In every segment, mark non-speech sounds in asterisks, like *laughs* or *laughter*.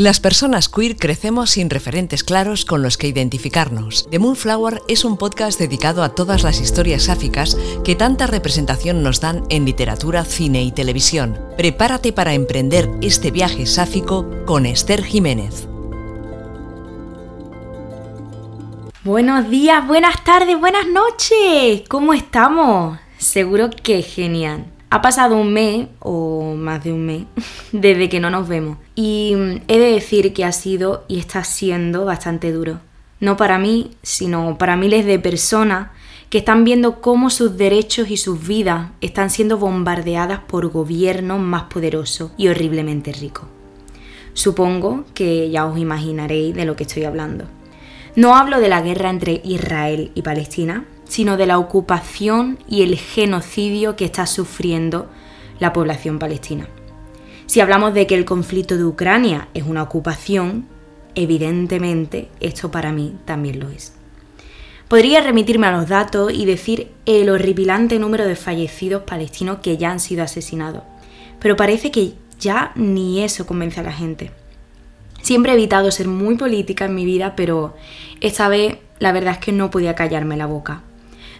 Las personas queer crecemos sin referentes claros con los que identificarnos. The Moonflower es un podcast dedicado a todas las historias sáficas que tanta representación nos dan en literatura, cine y televisión. Prepárate para emprender este viaje sáfico con Esther Jiménez. Buenos días, buenas tardes, buenas noches. ¿Cómo estamos? Seguro que genial. Ha pasado un mes, o más de un mes, *laughs* desde que no nos vemos. Y mm, he de decir que ha sido y está siendo bastante duro. No para mí, sino para miles de personas que están viendo cómo sus derechos y sus vidas están siendo bombardeadas por gobiernos más poderosos y horriblemente ricos. Supongo que ya os imaginaréis de lo que estoy hablando. No hablo de la guerra entre Israel y Palestina, sino de la ocupación y el genocidio que está sufriendo la población palestina. Si hablamos de que el conflicto de Ucrania es una ocupación, evidentemente esto para mí también lo es. Podría remitirme a los datos y decir el horripilante número de fallecidos palestinos que ya han sido asesinados, pero parece que ya ni eso convence a la gente. Siempre he evitado ser muy política en mi vida, pero esta vez la verdad es que no podía callarme la boca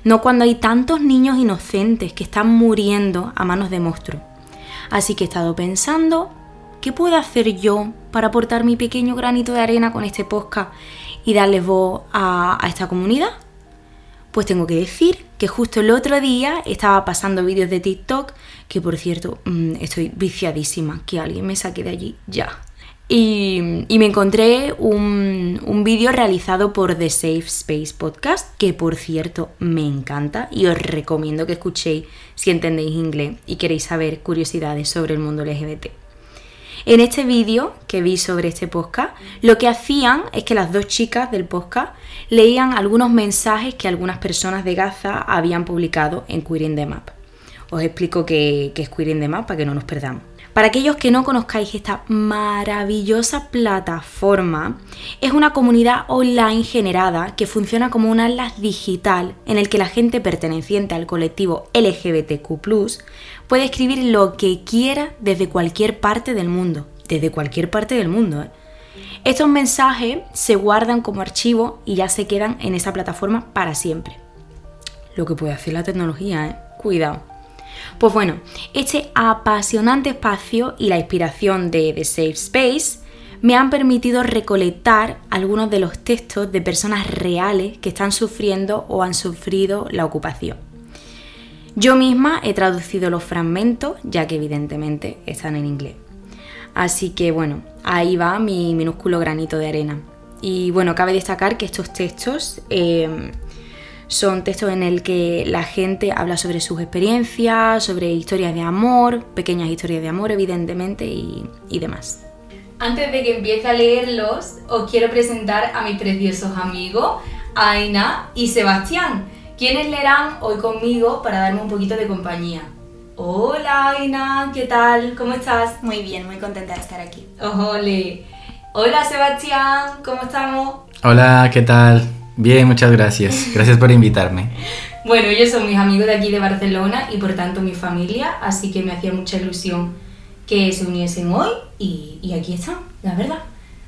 no cuando hay tantos niños inocentes que están muriendo a manos de monstruos. Así que he estado pensando, ¿qué puedo hacer yo para aportar mi pequeño granito de arena con este podcast y darles voz a, esta comunidad? Pues tengo que decir que justo el otro día estaba pasando vídeos de TikTok, que por cierto mm, estoy viciadísima, que alguien me saque de allí ya. Y, me encontré un, un vídeo realizado por The Safe Space Podcast, que por cierto me encanta y os recomiendo que escuchéis si entendéis inglés y queréis saber curiosidades sobre el mundo LGBT. En este vídeo que vi sobre este podcast, lo que hacían es que las dos chicas del podcast leían algunos mensajes que algunas personas de Gaza habían publicado en Queer the Map. Os explico qué, es Queer the Map para que no nos perdamos. Para aquellos que no conozcáis esta maravillosa plataforma, es una comunidad online generada que funciona como un atlas digital en el que la gente perteneciente al colectivo LGBTQ puede escribir lo que quiera desde cualquier parte del mundo. Desde cualquier parte del mundo. ¿eh? Estos mensajes se guardan como archivo y ya se quedan en esa plataforma para siempre. Lo que puede hacer la tecnología, ¿eh? Cuidado. Pues bueno, este apasionante espacio y la inspiración de The Safe Space me han permitido recolectar algunos de los textos de personas reales que están sufriendo o han sufrido la ocupación. Yo misma he traducido los fragmentos, ya que evidentemente están en inglés. Así que bueno, ahí va mi minúsculo granito de arena. Y bueno, cabe destacar que estos textos eh, son textos en el que la gente habla sobre sus experiencias, sobre historias de amor, pequeñas historias de amor evidentemente y, demás. Antes de que empiece a leerlos, os quiero presentar a mis preciosos amigos, Aina y Sebastián, quienes leerán hoy conmigo para darme un poquito de compañía. Hola Aina, ¿qué tal? ¿Cómo estás? Muy bien, muy contenta de estar aquí. Ole. Hola Sebastián, ¿cómo estamos? Hola, ¿qué tal? Bien, muchas gracias. Gracias por invitarme. *laughs* Bueno, ellos son mis amigos de aquí de Barcelona y por tanto mi familia, así que me hacía mucha ilusión que se uniesen hoy y, y aquí están, la verdad.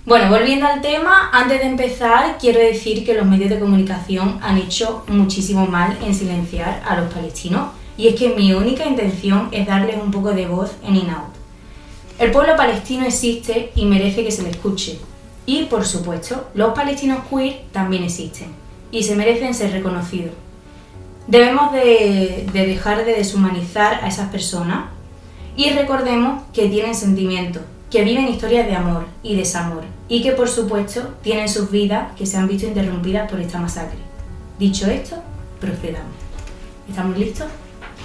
Bueno, volviendo al tema, antes de empezar quiero decir que los medios de comunicación han hecho muchísimo mal en silenciar a los palestinos y es que mi única intención es darles un poco de voz en In-Out. El pueblo palestino existe y merece que se le escuche, y, por supuesto, los palestinos queer también existen y se merecen ser reconocidos. Debemos de, dejar de deshumanizar a esas personas y recordemos que tienen sentimientos, que viven historias de amor y desamor y que por supuesto tienen sus vidas que se han visto interrumpidas por esta masacre. Dicho esto, procedamos. ¿Estamos listos?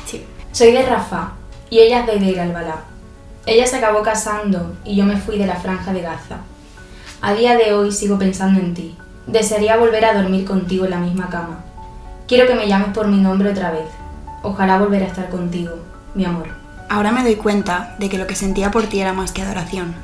Sí. Soy de Rafa y ella es de Deir al-Balá. Ella se acabó casando y yo me fui de la franja de Gaza. A día de hoy sigo pensando en ti. Desearía volver a dormir contigo en la misma cama. Quiero que me llames por mi nombre otra vez. Ojalá volver a estar contigo, mi amor. Ahora me doy cuenta de que lo que sentía por ti era más que adoración.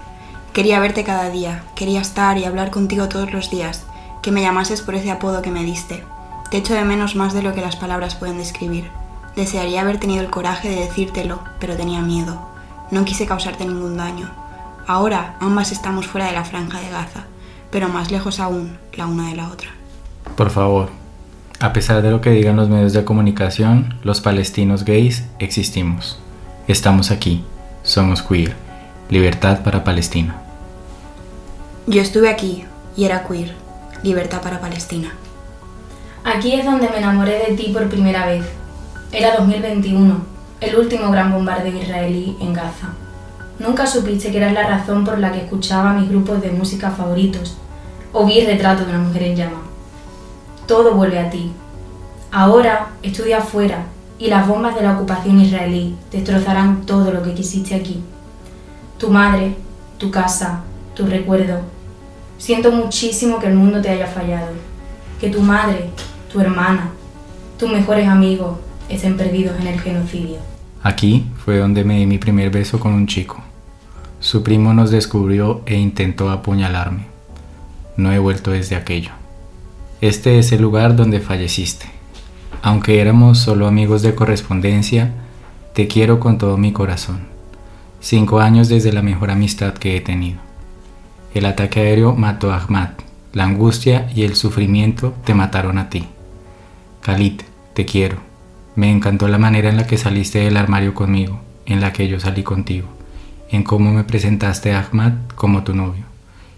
Quería verte cada día, quería estar y hablar contigo todos los días, que me llamases por ese apodo que me diste. Te echo de menos más de lo que las palabras pueden describir. Desearía haber tenido el coraje de decírtelo, pero tenía miedo. No quise causarte ningún daño. Ahora ambas estamos fuera de la franja de Gaza, pero más lejos aún la una de la otra. Por favor, a pesar de lo que digan los medios de comunicación, los palestinos gays existimos. Estamos aquí. Somos queer. Libertad para Palestina. Yo estuve aquí y era queer. Libertad para Palestina. Aquí es donde me enamoré de ti por primera vez. Era 2021, el último gran bombardeo israelí en Gaza. Nunca supiste que eras la razón por la que escuchaba mis grupos de música favoritos o vi el retrato de una mujer en llama. Todo vuelve a ti. Ahora estudia afuera y las bombas de la ocupación israelí destrozarán todo lo que quisiste aquí. Tu madre, tu casa, tu recuerdo. Siento muchísimo que el mundo te haya fallado, que tu madre, tu hermana, tus mejores amigos estén perdidos en el genocidio. Aquí fue donde me di mi primer beso con un chico. Su primo nos descubrió e intentó apuñalarme. No he vuelto desde aquello. Este es el lugar donde falleciste. Aunque éramos solo amigos de correspondencia, te quiero con todo mi corazón. Cinco años desde la mejor amistad que he tenido. El ataque aéreo mató a Ahmad. La angustia y el sufrimiento te mataron a ti. Khalid, te quiero. Me encantó la manera en la que saliste del armario conmigo, en la que yo salí contigo, en cómo me presentaste a Ahmad como tu novio.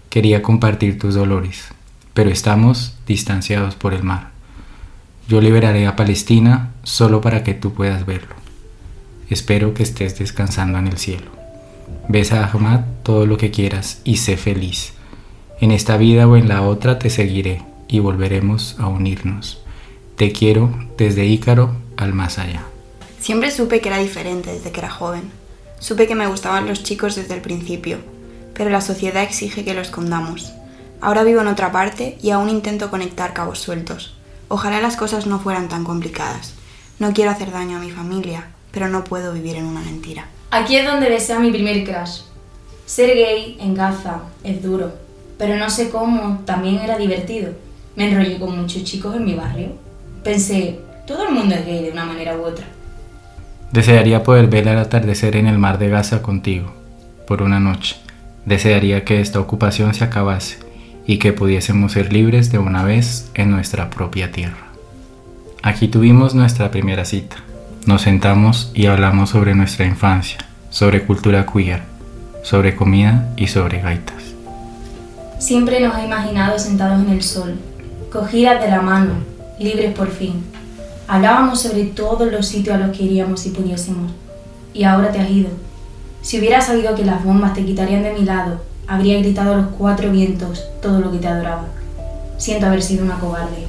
Quería compartir tus dolores, pero estamos distanciados por el mar. Yo liberaré a Palestina solo para que tú puedas verlo. Espero que estés descansando en el cielo. Besa a Ahmad todo lo que quieras y sé feliz. En esta vida o en la otra te seguiré y volveremos a unirnos. Te quiero desde Ícaro al más allá. Siempre supe que era diferente desde que era joven. Supe que me gustaban los chicos desde el principio, pero la sociedad exige que lo escondamos. Ahora vivo en otra parte y aún intento conectar cabos sueltos. Ojalá las cosas no fueran tan complicadas. No quiero hacer daño a mi familia, pero no puedo vivir en una mentira. Aquí es donde besé a mi primer crush. Ser gay en Gaza es duro, pero no sé cómo, también era divertido. Me enrollé con muchos chicos en mi barrio. Pensé, todo el mundo es gay de una manera u otra. Desearía poder ver el atardecer en el mar de Gaza contigo, por una noche. Desearía que esta ocupación se acabase y que pudiésemos ser libres de una vez en nuestra propia tierra. Aquí tuvimos nuestra primera cita. Nos sentamos y hablamos sobre nuestra infancia, sobre cultura queer, sobre comida y sobre gaitas. Siempre nos he imaginado sentados en el sol, cogidas de la mano, libres por fin. Hablábamos sobre todos los sitios a los que iríamos si pudiésemos. Y ahora te has ido. Si hubiera sabido que las bombas te quitarían de mi lado, habría gritado a los cuatro vientos todo lo que te adoraba. Siento haber sido una cobarde.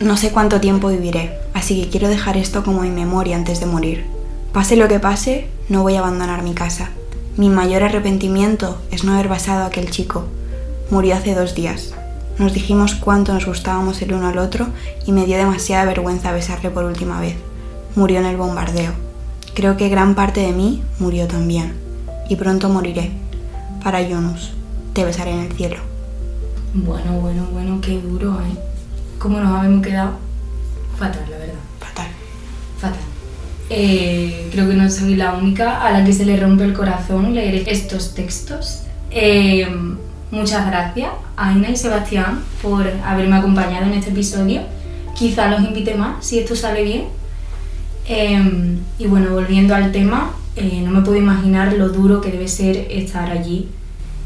No sé cuánto tiempo viviré, así que quiero dejar esto como mi memoria antes de morir. Pase lo que pase, no voy a abandonar mi casa. Mi mayor arrepentimiento es no haber basado a aquel chico. Murió hace dos días. Nos dijimos cuánto nos gustábamos el uno al otro y me dio demasiada vergüenza besarle por última vez. Murió en el bombardeo. Creo que gran parte de mí murió también. Y pronto moriré. Para Yunus, te besaré en el cielo. Bueno, bueno, bueno, qué duro, ¿eh? ¿Cómo nos habíamos quedado? Fatal, la verdad. Fatal. Fatal. Eh, creo que no soy la única a la que se le rompe el corazón leer estos textos. Eh, muchas gracias a Aina y Sebastián por haberme acompañado en este episodio. Quizá los invite más si esto sale bien. Eh, y bueno, volviendo al tema, no me puedo imaginar lo duro que debe ser estar allí.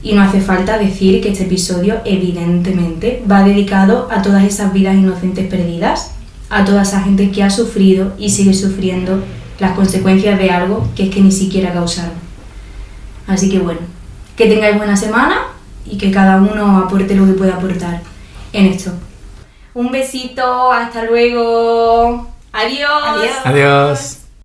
Y no hace falta decir que este episodio evidentemente va dedicado a todas esas vidas inocentes perdidas, a toda esa gente que ha sufrido y sigue sufriendo las consecuencias de algo que es que ni siquiera causaron. Así que bueno, que tengáis buena semana y que cada uno aporte lo que pueda aportar en esto. Un besito, hasta luego. Adiós. Adiós. Adiós.